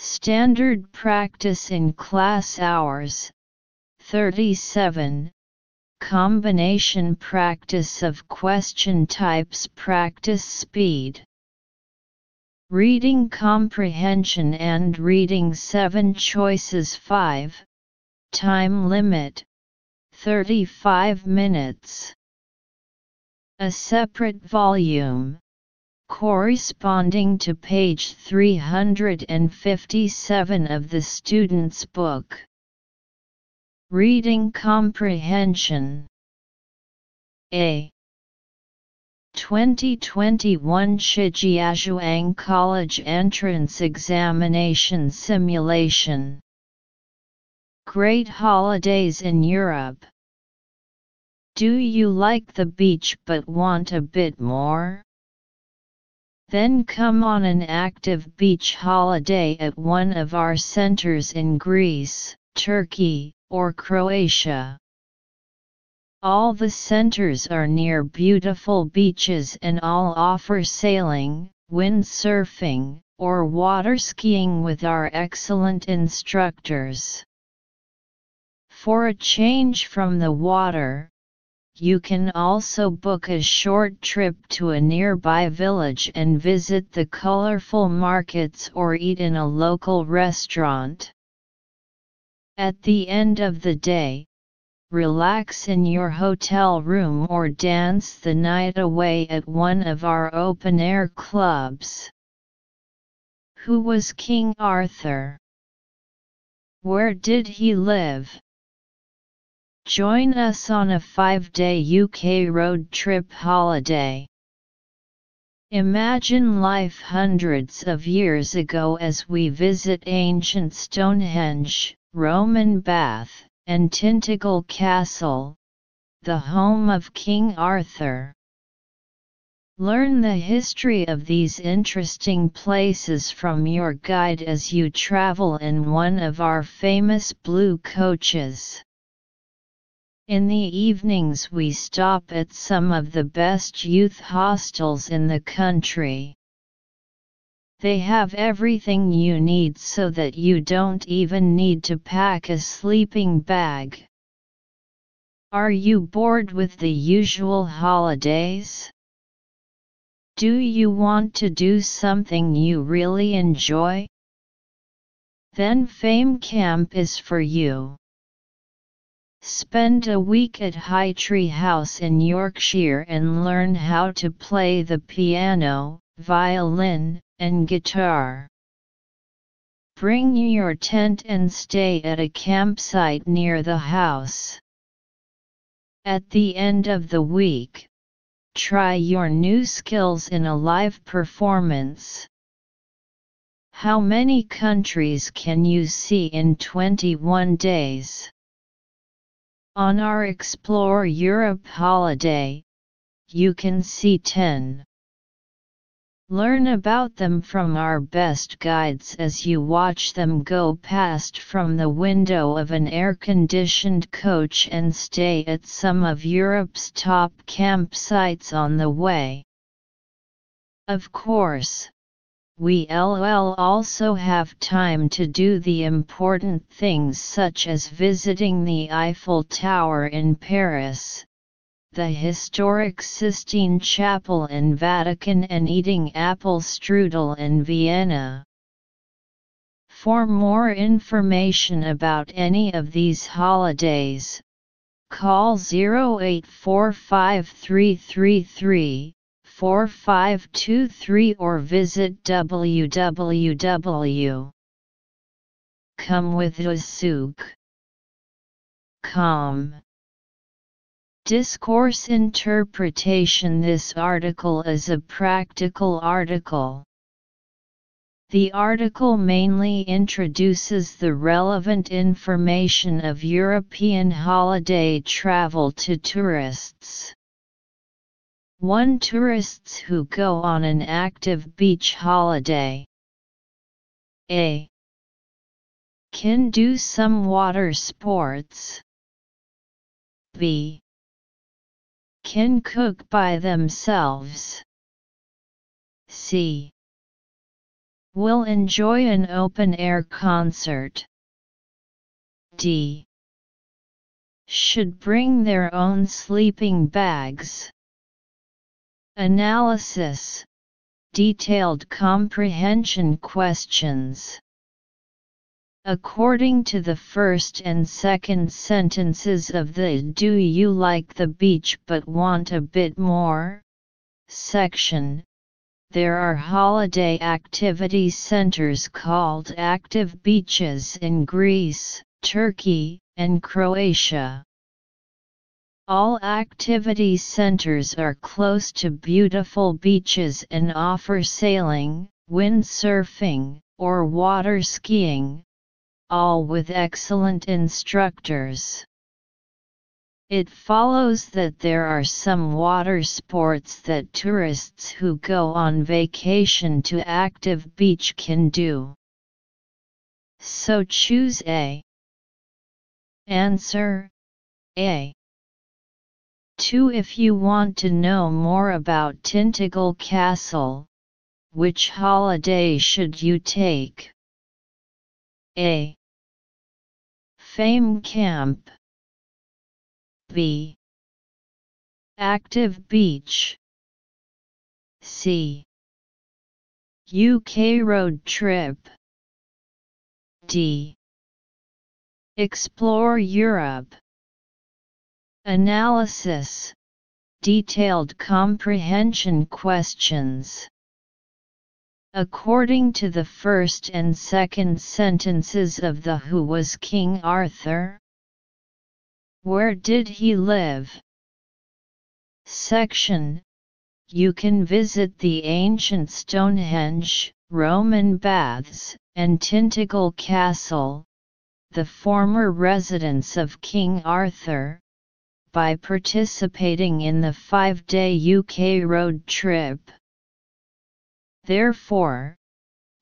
Standard practice in class hours. 37 Combination practice of question types practice speed. Reading comprehension and reading 7 choices 5 Time limit. 35 minutes. A separate volume corresponding to page 357 of the student's book. Reading Comprehension A 2021 Shijiazhuang College Entrance Examination Simulation Great Holidays in Europe Do you like the beach but want a bit more? Then come on an active beach holiday at one of our centers in Greece, Turkey, or Croatia. All the centers are near beautiful beaches and all offer sailing, windsurfing, or water skiing with our excellent instructors. For a change from the water, you can also book a short trip to a nearby village and visit the colorful markets or eat in a local restaurant. At the end of the day, relax in your hotel room or dance the night away at one of our open air clubs. Who was King Arthur? Where did he live? Join us on a five-day UK road trip holiday. Imagine life hundreds of years ago as we visit ancient Stonehenge, Roman Bath, and Tintagel Castle, the home of King Arthur. Learn the history of these interesting places from your guide as you travel in one of our famous blue coaches. In the evenings we stop at some of the best youth hostels in the country. They have everything you need so that you don't even need to pack a sleeping bag. Are you bored with the usual holidays? Do you want to do something you really enjoy? Then Fame Camp is for you. Spend a week at High Tree House in Yorkshire and learn how to play the piano, violin, and guitar. Bring your tent and stay at a campsite near the house. At the end of the week, try your new skills in a live performance. How many countries can you see in 21 days? On our Explore Europe holiday, you can see 10. Learn about them from our best guides as you watch them go past from the window of an air-conditioned coach and stay at some of Europe's top campsites on the way. Of course, we LL also have time to do the important things such as visiting the Eiffel Tower in Paris, the historic Sistine Chapel in Vatican and eating apple strudel in Vienna. For more information about any of these holidays, call 0845333 4523 or visit www. Come with Com. Discourse interpretation This article is a practical article. The article mainly introduces the relevant information of European holiday travel to tourists. One tourists who go on an active beach holiday. A. Can do some water sports. B. Can cook by themselves. C. will enjoy an open-air concert. D. Should bring their own sleeping bags. Analysis Detailed comprehension questions. According to the first and second sentences of the Do You Like the Beach but Want a Bit More? section, there are holiday activity centers called active beaches in Greece, Turkey, and Croatia. All activity centers are close to beautiful beaches and offer sailing, windsurfing, or water skiing, all with excellent instructors. It follows that there are some water sports that tourists who go on vacation to active beach can do. So choose A. Answer A. 2. If you want to know more about Tintagel Castle, which holiday should you take? A. Fame Camp B. Active Beach C. UK Road Trip D. Explore Europe Analysis. Detailed comprehension questions. According to the first and second sentences of the Who was King Arthur? Where did he live? Section. You can visit the ancient Stonehenge, Roman baths, and Tintagel Castle, the former residence of King Arthur, by participating in the five-day UK road trip. Therefore,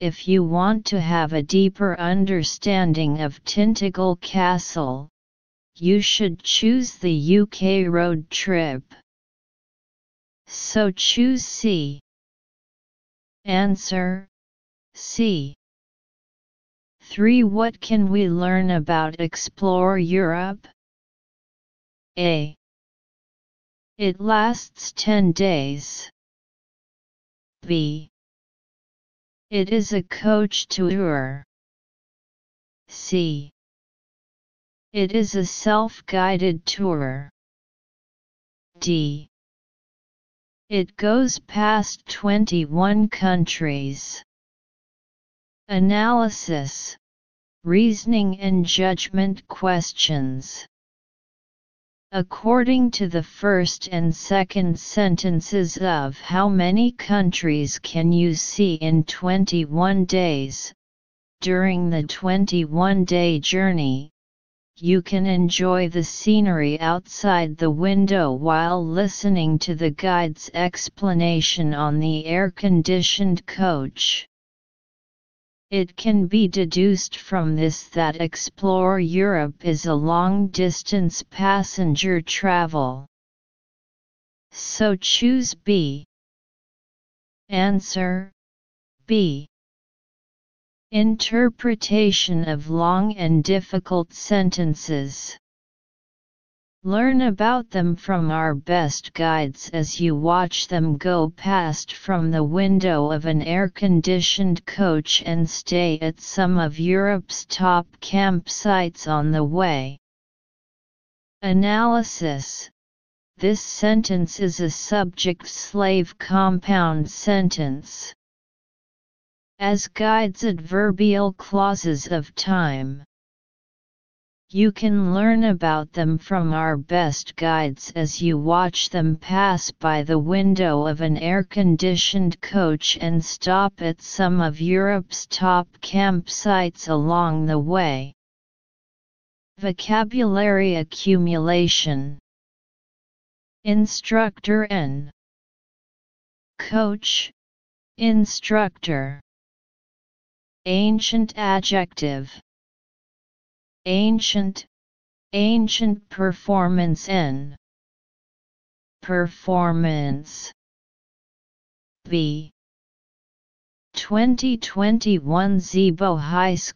if you want to have a deeper understanding of Tintagel Castle, you should choose the UK road trip. So choose C. Answer C. 3. What can we learn about Explore Europe? A. It lasts 10 days. B. It is a coach tour. C. It is a self-guided tour. D. It goes past 21 countries. Analysis, Reasoning and Judgment Questions According to the first and second sentences of How many countries can you see in 21 days? During the 21 day journey, you can enjoy the scenery outside the window while listening to the guide's explanation on the air-conditioned coach. It can be deduced from this that Explore Europe is a long-distance passenger travel. So choose B. Answer B. Interpretation of long and difficult sentences. Learn about them from our best guides as you watch them go past from the window of an air-conditioned coach and stay at some of Europe's top campsites on the way. Analysis This sentence is a subject-slave compound sentence as guides adverbial clauses of time. You can learn about them from our best guides as you watch them pass by the window of an air-conditioned coach and stop at some of Europe's top campsites along the way. Vocabulary accumulation. Instructor N. Coach. Instructor. Ancient adjective Ancient Ancient performance in. Performance. B. 2021 Zibo High School